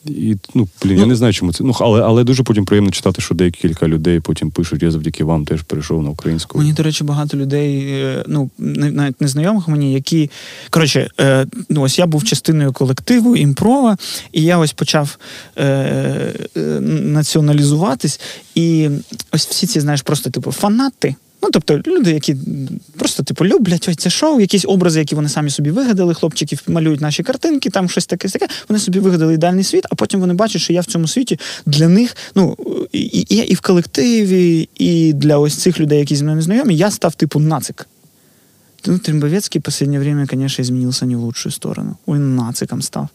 і, ну, блін, ну, я не знаю, чому це. Ну, але але дуже потім приємно читати, що декілька людей потім пишуть, я завдяки вам теж перейшов на українську. Мені, до речі, багато людей, е, ну, навіть незнайомих мені, які. Коротше, е, ну ось я був частиною колективу, імпрова, і я ось почав е, е, націоналізуватись. І ось всі ці, знаєш, просто типу фанати. Ну, тобто, люди, які просто типу люблять ось це шоу, якісь образи, які вони самі собі вигадали, хлопчиків малюють наші картинки, там щось таке, таке. Вони собі вигадали ідеальний світ, а потім вони бачать, що я в цьому світі для них, ну і, і, і в колективі, і для ось цих людей, які зі мною знайомі, я став типу нацик. Ну, Трембовецкий в последнее время, конечно, изменился не в лучшую сторону. Он нациком став.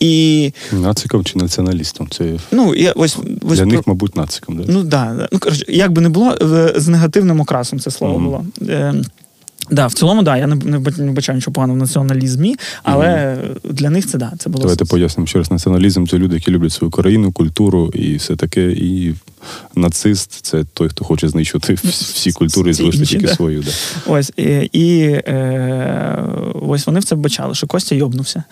І... Нациком чи націоналістом? Це ну, я, ось, ось Для них, мабуть, нациком. Да? Ну, да. Ну, коротше, як би не було, з негативним окрасом це слово mm-hmm. було. Да, в цілому, да, я не, не не вбачаю нічого поганого в націоналізмі, але для них це да, це було Давайте пояснимо ще раз. Націоналізм це люди, які люблять свою країну, культуру і все таке. І нацист це той, хто хоче знищити всі культури і залишити тільки да. свою. Да. Ось і, і е, ось вони в це вбачали, що Костя йобнувся.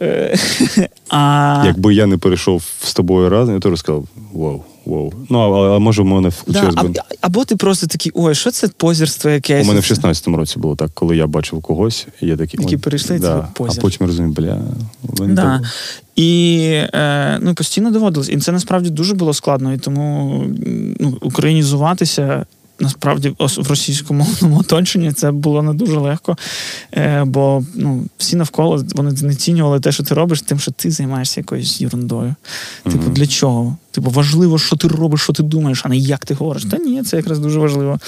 Е, *laughs* а, Якби я не перейшов з тобою разом, я теж сказав вау, вау. Ну, а, а може, в мене да, включилось а, би. або ти просто такий, ой, що це позірство якесь? У мене в 16-му році було так, коли я бачив когось, і я такий. Які перейшли, це да. позір. А потім розумію, бля, Да. так. І е, ну, постійно доводилось. І це насправді дуже було складно. І тому ну, українізуватися насправді в російськомовному оточенні це було не дуже легко. Е, бо ну, всі навколо вони знецінювали те, що ти робиш, тим, що ти займаєшся якоюсь ерундою. Типу, для чого? Типу, важливо, що ти робиш, що ти думаєш, а не як ти говориш. Та ні, це якраз дуже важливо.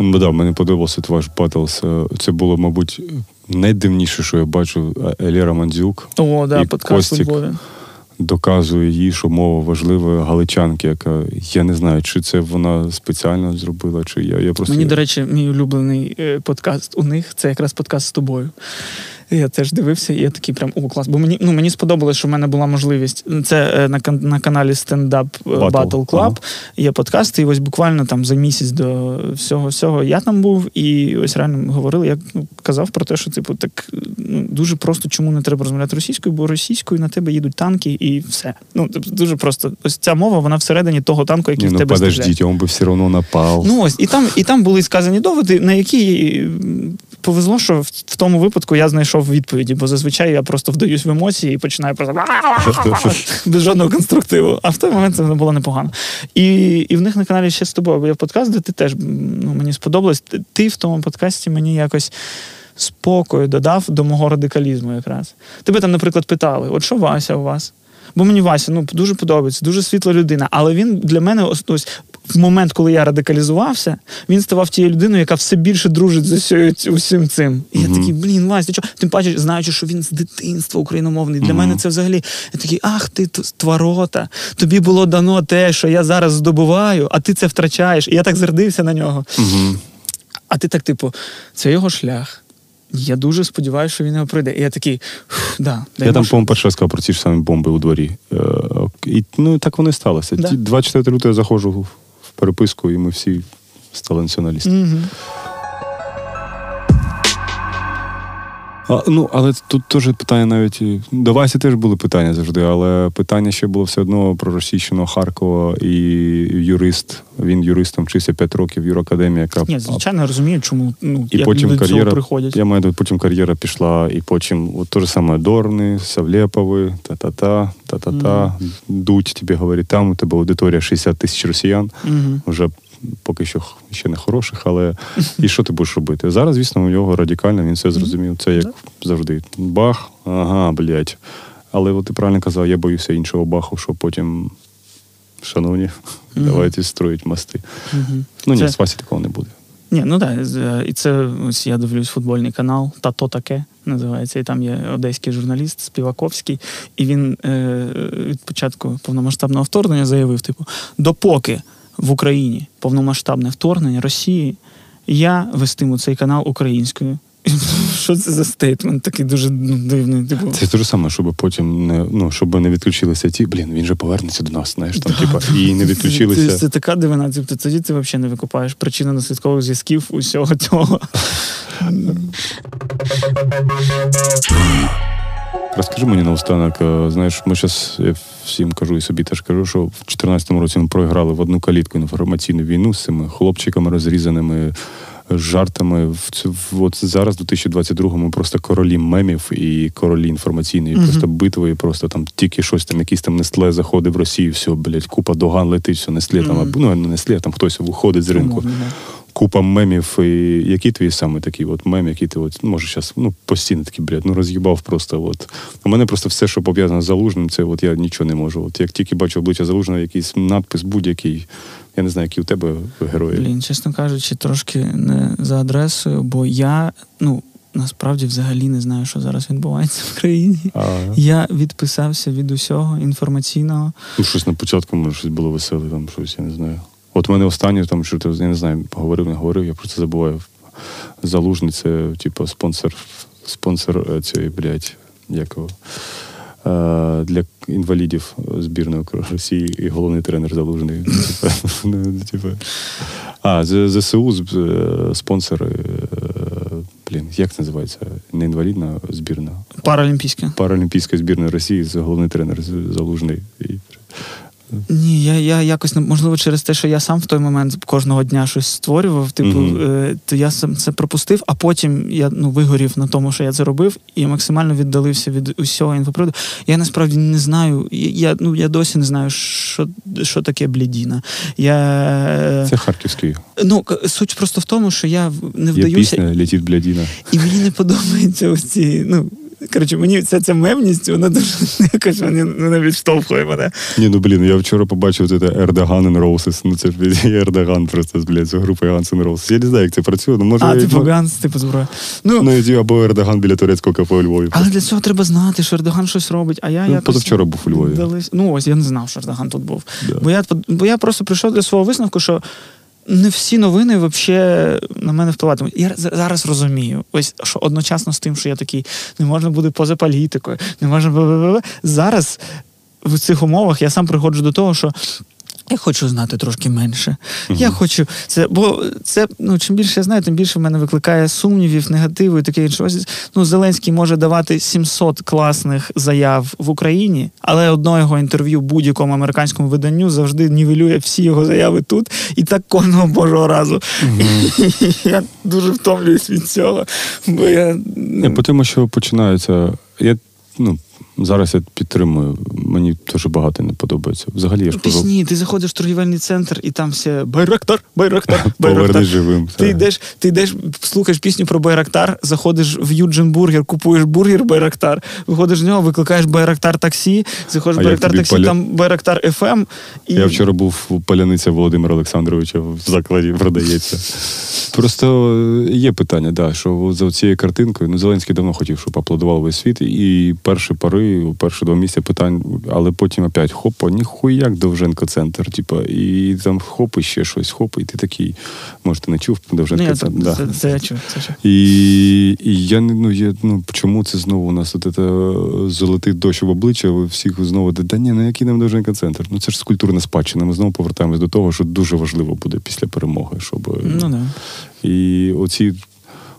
Ну, да, мені подобався ваш. Е, Це було, мабуть, найдивніше, що я бачив. Е, Елєра Мандзюк О, да, І подкаст. Львові. Доказує їй, що мова важлива галичанки, яка я не знаю, чи це вона спеціально зробила, чи я. Я просто Мені, до речі, мій улюблений е, подкаст у них це якраз подкаст з тобою. Я теж дивився, і я такий прям о, клас. Бо мені ну мені сподобалось, що в мене була можливість. Це е, на на каналі Stand-Up е, Battle. Battle Club. Ага. Є подкаст, і ось буквально там за місяць до всього всього я там був, і ось реально говорили. Я ну, казав про те, що типу так ну дуже просто, чому не треба розмовляти російською, бо російською на тебе їдуть танки, і все. Ну тобто дуже просто. Ось ця мова, вона всередині того танку, який Ні, в ну тебе подождіть, он би все одно напав. Ну ось, і там, і там були сказані доводи, на які повезло, що в, в тому випадку я знайшов відповіді, бо зазвичай я просто вдаюсь в емоції і починаю просто *laughs* без жодного конструктиву. А в той момент це було непогано. І, і в них на каналі ще з тобою є подкаст, де ти теж ну, мені сподобалось. Ти- Ти в тому подкасті мені якось. Спокою додав до мого радикалізму якраз. Тебе там, наприклад, питали: от що Вася у вас? Бо мені Вася ну, дуже подобається, дуже світла людина. Але він для мене ось, ось в момент, коли я радикалізувався, він ставав тією людиною, яка все більше дружить з усією усім цим. І я такий, блін, Вася, ти чого? Тим паче, знаючи, що він з дитинства україномовний. Для Мгм. мене це взагалі я такий, ах, ти тварота. Тобі було дано те, що я зараз здобуваю, а ти це втрачаєш. І я так зердився на нього. Угу. А ти так, типу, це його шлях. Я дуже сподіваюся, що він його пройде. І я такий, да, дай Я там, Боже». по-моєму, раз сказав про ті ж самі бомби у дворі. Е, І ну так воно і сталося. Да. Ті- 24 лютого я заходжу переписку, і ми всі стали націоналістами. Мгм. А, ну, але тут теж питання навіть. і- До Васі теж були питання завжди, але питання ще було все одно про російщину Харкова і юрист. Він юристом вчився 5 років в юракадемії, яка Ні, звичайно, розумію, чому ну, І як потім до цього приходять. Я маю потім кар'єра пішла, і потім от те ж саме Дорни, Савлєпови, та-та-та, та-та-та, дуть тобі говорить, там у тебе аудиторія 60 тисяч росіян, Угу. вже поки що ще не хороших, але і що ти будеш робити? Зараз, звісно, у нього радикально, він все зрозумів. Це як завжди. Бах, ага, блядь. Але от ти правильно казав, я боюся іншого баху, що потім, шановні, Мгм. давайте строїть мости. Угу. Ну ні, Це- з Васі такого не буде. Ні, ну так. І це ось я дивлюсь футбольний канал, та то таке називається. І там є одеський журналіст Співаковський, і він е, від початку повномасштабного вторгнення заявив: типу, допоки в Україні повномасштабне вторгнення Росії, я вестиму цей канал українською. *laughs* Що це за стейтмент такий дуже ну, дивний? Типу, Це те ж саме, щоб потім не ну, щоб не відключилися ті, блін, він же повернеться до нас, знаєш, там, типа, і не Це, відключилися. це, це така дивина. Тобто тоді ти взагалі не викупаєш причину наслідкових зв'язків усього цього. *laughs* Розкажи мені наостанок, е, знаєш, ми зараз я всім кажу і собі теж кажу, що в 2014 році ми програли в одну калітку інформаційну війну з цими хлопчиками розрізаними. Жартами в цю- от зараз, в 2022-му, просто королі мемів і королі інформаційної Мгм. просто битви, і просто там тільки щось там, якийсь там Нестле заходить в Росію, все, блядь, купа доган летить, все Нестле там, Мгм. або, ну не Нестле, там хтось виходить з ринку. Да. Купа мемів. І який твій саме такий от мем, який ти от, ну, може зараз ну, постійно такий бред, ну роз'їбав просто. От. У мене просто все, що пов'язано з залужним, це от я нічого не можу. От як тільки бачу обличчя залужного, якийсь надпис будь-який, я не знаю, які у тебе герої. Блін, чесно кажучи, трошки не за адресою, бо я, ну, насправді взагалі не знаю, що зараз відбувається в країні. А, Я відписався від усього інформаційного. ну, щось на початку, може, щось було веселе, там щось, я не знаю. От в мене останнє, там, що ти, я не знаю, говорив, не говорив, я про це забуваю. Залужний це, типу, спонсор, спонсор е, цієї, блядь, якого. е, Для інвалідів збірної Росії і головний тренер залужний. Типу, *laughs* ну, типу. А, ЗСУ е, спонсор, блін, як це називається? Не інвалідна збірна, Паралімпійське. паралімпійська збірна Росії, головний тренер залужний. Ні, я, я якось можливо через те, що я сам в той момент кожного дня щось створював. Типу, е, то я сам це пропустив, а потім я ну вигорів на тому, що я це робив, і максимально віддалився від усього інфоприводу. Я насправді не знаю. Я ну я досі не знаю, що, що таке блідіна. Я Це харківський. ну суть просто в тому, що я не Є вдаюся, пісня Летіть блядіна. і мені не подобається ось ці. Ну коротше, мені ця ця мемність, вона дуже *laughs* якось вона відштовхує мене. Ні, ну блін, я вчора побачив це Ердоган and Roses. Ну це ж *laughs* Ердоган просто блядь, з Guns N' Roses. Я не знаю, як це працює. Ну, може, А, я- типу Ганс, типу зброя. Ну, Ну, і або Ердоган біля турецького кафе у Львові. Але для цього треба знати, що Ердоган щось робить. А я Ну, якось позавчора був у Львові. Дались... Ну ось я не знав, що Ердоган тут був. Да. Бо я бо я просто прийшов для свого висновку, що не всі новини взагалі на мене впливатимуть. Я зараз розумію, ось що одночасно з тим, що я такий, не можна бути поза політикою, не можна зараз. В цих умовах я сам приходжу до того, що я хочу знати трошки менше. Я хочу це, бо це ну чим більше я знаю, тим більше в мене викликає сумнівів, негативу і таке інше. Ну, Зеленський може давати 700 класних заяв в Україні, але одно його інтерв'ю будь-якому американському виданню завжди нівелює всі його заяви тут, і так кожного божого разу. *laughs* Я дуже втомлююсь від цього. Бо я Не, по тому, що починаються. Я ну, зараз я підтримую. Мені дуже багато не подобається. Взагалі я ж кажу, ти заходиш в торгівельний центр, і там все Байрактар, Байрактар, *laughs* Байрактар. живим. Ти йдеш, ти йдеш, слухаєш пісню про Байрактар, заходиш в Юджин Бургер, купуєш бургер Байрактар, виходиш з нього, викликаєш Байрактар таксі, заходиш в Байрактар таксі, поля- там Байрактар FM. І... Я вчора був у Паляниця Володимира Олександровича в закладі продається. Просто є питання, да, що за цією картинкою, ну Зеленський давно хотів, щоб аплодував весь світ, і перші пари, перші два місця питань, але потім опять хопа, ніхуяк Довженко центр, типа, і там хоп, і ще щось, хоп, і ти такий, може, ти не чув Довженко це, центр. Да. це, це, чув, це. І, і я не ну, я, ну чому це знову у нас от це золотий дощ в обличчя, ви всіх знову да ні, ну який нам Довженко центр? Ну це ж культурна спадщина. Ми знову повертаємось до того, що дуже важливо буде після перемоги, щоб Ну, да. і оці.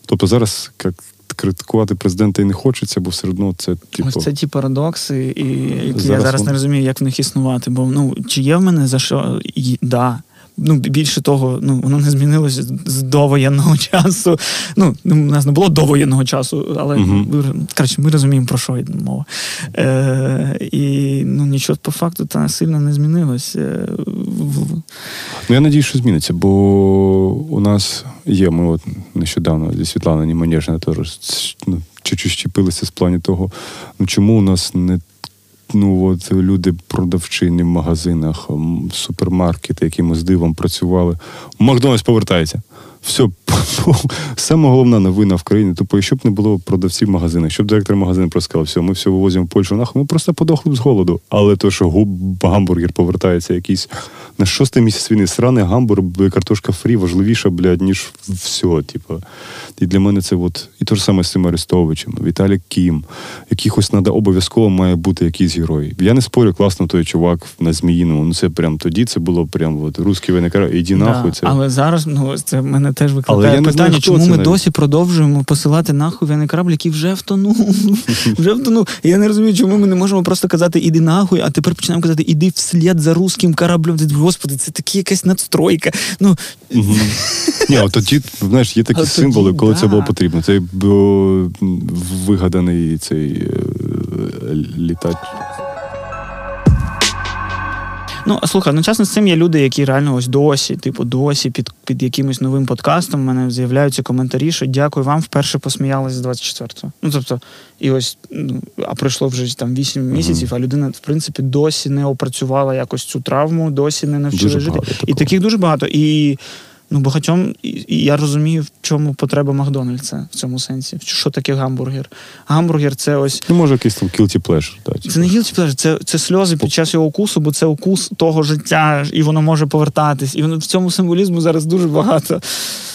Тобто зараз як критикувати президента і не хочеться, бо все одно це типу. Ось це ті парадокси, і які я Зараз зараз вон- не розумію, як в них існувати. Бо ну чи є в мене за що І- да. Ну, більше того, ну воно не змінилося з- довоєнного *laughs* часу. Ну, у нас не було довоєнного часу, але ми, коротше, ми розуміємо, про що йде мова. Е, і ну, нічого по факту та сильно не змінилось. Е, Ну, я надію, що зміниться, бо у нас є. Ми от нещодавно зі Світланою Німанежною теж ну, чуть-чуть щепилися з плані того, ну чому у нас не ну от люди продавчині в магазинах, супермаркети, якимось дивом працювали. Макдональдс повертається. Все, *laughs* саме головна новина в країні. Тобто, якщо б не було продавців в магазинах, щоб директор магазину просто сказав, все, ми все вивозимо в Польщу нахуй, ми просто подохли б з голоду. Але то, що губ гамбургер повертається якийсь на шостий місяць війни, сраний гамбургер, картошка фрі важливіша, блядь, ніж все. Типу. І для мене це от, і те ж саме з цим Арестовичем, Віталій Кім. Якихось треба обов'язково має бути якийсь герой. Я не спорю, класно той чувак на Зміїному. Ну це прям тоді це було прям от русський виникар, іди нахуй. Це. Але зараз ну, це мене теж Але викликає не питання, знаю, чому ми навіть. досі продовжуємо посилати нахуй воєнний корабль, який вже втонув. *laughs* вже втонув. Я не розумію, чому ми не можемо просто казати іди нахуй, а тепер починаємо казати іди вслід за русським кораблем. Господи, це такі якась надстройка. Ну, Ні, от тоді, знаєш, є такі А символи, коли це було потрібно. Це було вигаданий цей е, літач. Ну, слухай, одночасно з цим є люди, які реально ось досі, типу, досі під, під якимось новим подкастом в мене з'являються коментарі, що дякую вам, вперше посміялися з 24-го. Ну, тобто, і ось, ну, а пройшло вже там 8 місяців, а людина, в принципі, досі не опрацювала якось цю травму, досі не навчила жити. І таких дуже багато. І Ну, багатьом, і я розумію, в чому потреба Макдональдса в цьому сенсі. Що таке гамбургер? Гамбургер це ось. Ну, може, якийсь там guilty pleasure. Так, це не guilty pleasure, це це сльози під час його укусу, бо це укус того життя, і воно може повертатись. І воно в цьому символізму зараз дуже багато.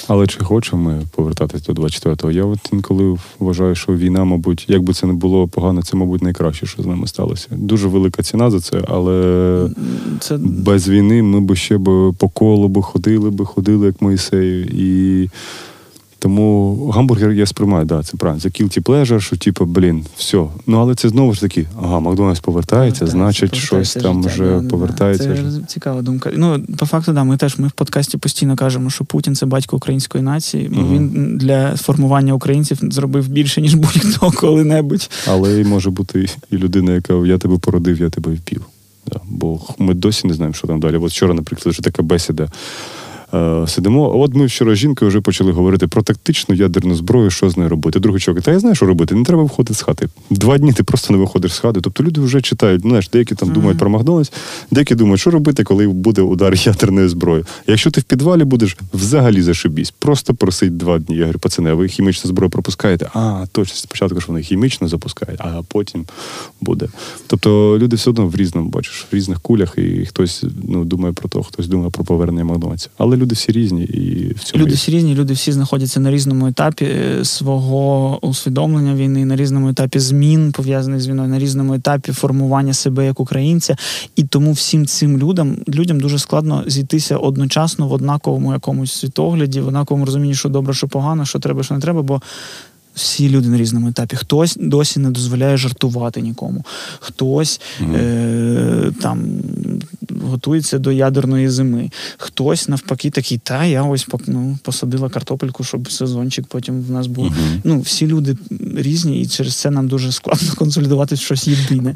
Але чи хочемо ми повертатись до 24-го? Я от інколи вважаю, що війна, мабуть, як би це не було погано, це, мабуть, найкраще, що з нами сталося. Дуже велика ціна за це, але це... без війни ми б ще б по колу би ходили, би ходили, як Моїсею. І тому гамбургер я сприймаю, да, це правильно. Це guilty pleasure, що типу, блін, все. Ну але це знову ж таки, ага, Макдональдс повертається, значить, повертається щось там вже да, повертається. Це цікава думка. Ну, по факту, да, ми теж ми в подкасті постійно кажемо, що Путін це батько української нації. Угу. Він для формування українців зробив більше, ніж будь-хто коли-небудь. Але може бути і людина, яка я тебе породив, я тебе впів. Да, Бо ми досі не знаємо, що там далі. От вчора, наприклад, вже така бесіда сидимо. От ми вчора з жінкою вже почали говорити про тактичну ядерну зброю, що з нею робити. Другий чоловік, та я знаю, що робити, не треба виходити з хати. Два дні ти просто не виходиш з хати. Тобто люди вже читають, ну, знаєш, деякі там mm-hmm. думають про Макдональдс, деякі думають, що робити, коли буде удар *laughs* ядерною зброєю. Якщо ти в підвалі будеш, взагалі зашибісь. Просто просить два дні. Я говорю, пацани, а ви хімічну зброю пропускаєте? А, точно, спочатку ж вони хімічно запускають, а потім буде. Тобто люди все одно в різному бачиш, в різних кулях, і хтось ну, думає про то, хтось думає про повернення Макдональдса. Але люди всі різні і в цьому люди всі різні, люди всі знаходяться на різному етапі е, свого усвідомлення війни, на різному етапі змін пов'язаних з війною, на різному етапі формування себе як українця. І тому всім цим людям людям дуже складно зійтися одночасно в однаковому якомусь світогляді, в однаковому розумінні, що добре, що погано, що треба, що не треба. бо всі люди на різному етапі. Хтось досі не дозволяє жартувати нікому, хтось mm-hmm. е, там готується до ядерної зими, хтось навпаки такий, та я ось ну, посадила картопельку, щоб сезончик потім в нас був. Mm-hmm. Ну, всі люди різні, і через це нам дуже складно *laughs* консолідувати щось єдине.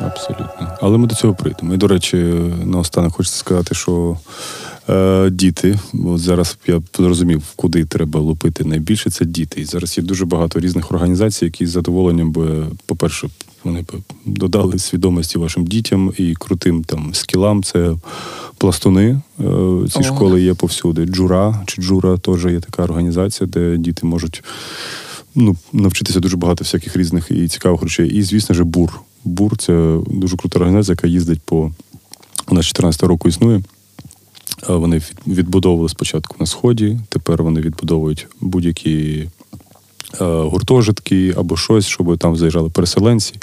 Абсолютно. Але ми до цього прийдемо. І, до речі, наостанок хочеться сказати, що Е, діти. От зараз я зрозумів, куди треба лупити найбільше. Це діти. І зараз є дуже багато різних організацій, які з задоволенням би, по-перше, вони б додали свідомості вашим дітям і крутим там скілам. Це пластуни. Е, ці О. школи є повсюди. Джура чи джура теж є така організація, де діти можуть ну, навчитися дуже багато всяких різних і цікавих речей. І, звісно ж, бур. Бур це дуже крута організація, яка їздить по. Вона з 14 року існує. Вони відбудовували спочатку на сході, тепер вони відбудовують будь-які е, гуртожитки або щось, щоб там заїжджали переселенці.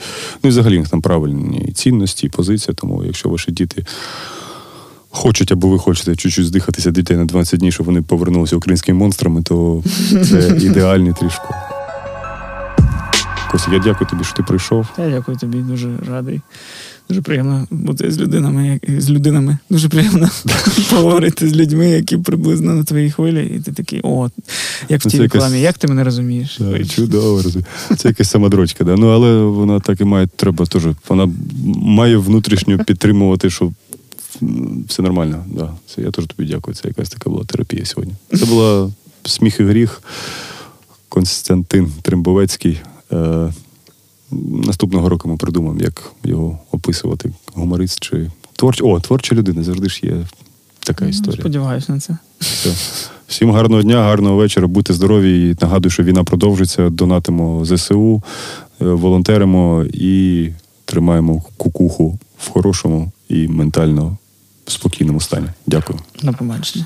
Ну і взагалі там правильні цінності, позиція. Тому якщо ваші діти. Хочуть або ви хочете чуть-чуть здихатися дітей на 12 днів, щоб вони повернулися українськими монстрами, то це *laughs* ідеальний трішко. Костя, я дякую тобі, що ти прийшов. Я дякую тобі, дуже радий. Дуже приємно бути з людинами, з людинами. Дуже приємно *laughs* поговорити з людьми, які приблизно на твоїй хвилі, і ти такий, о, як в тій рекламі, як ти мене розумієш? Да, чудово розумію. Це якась самодрочка, да. Ну але вона так і має, треба теж. Вона має внутрішньо підтримувати, що все нормально. Да. Це я теж тобі дякую. Це якась така була терапія сьогодні. Це була сміх і гріх. Константин Тримбовецький. Наступного року ми придумаємо, як його описувати. Гуморист чи творч... О, творча людина завжди ж є така історія. Сподіваюся на це. Все. Всім гарного дня, гарного вечора, будьте здорові. І Нагадую, що війна продовжиться. Донатимо ЗСУ, е, волонтеримо і тримаємо кукуху в хорошому і ментально спокійному стані. Дякую. На побачення.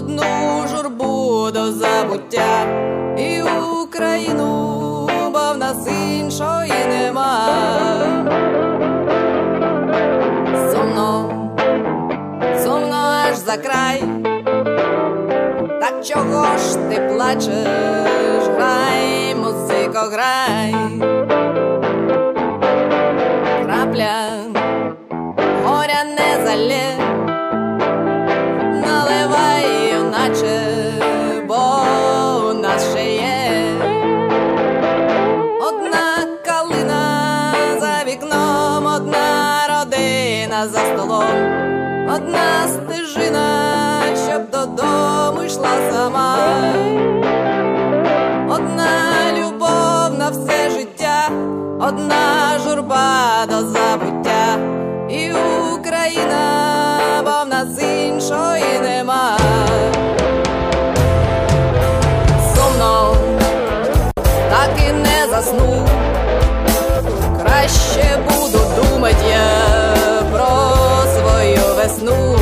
Одну журбу до забуття і Україну, бо в нас іншої нема. Сумно, сумно аж за край. Так чого ж ти плачеш? Грай, музико, грай. Крапля горя не залє, наче, бо у нас ще є. Одна калина за вікном, одна родина за столом, одна стежина, щоб додому йшла сама. Одна любов на все життя, одна журба до забуття, і Україна, бо в нас іншої нема. Засну. Краще буду думать я про свою весну.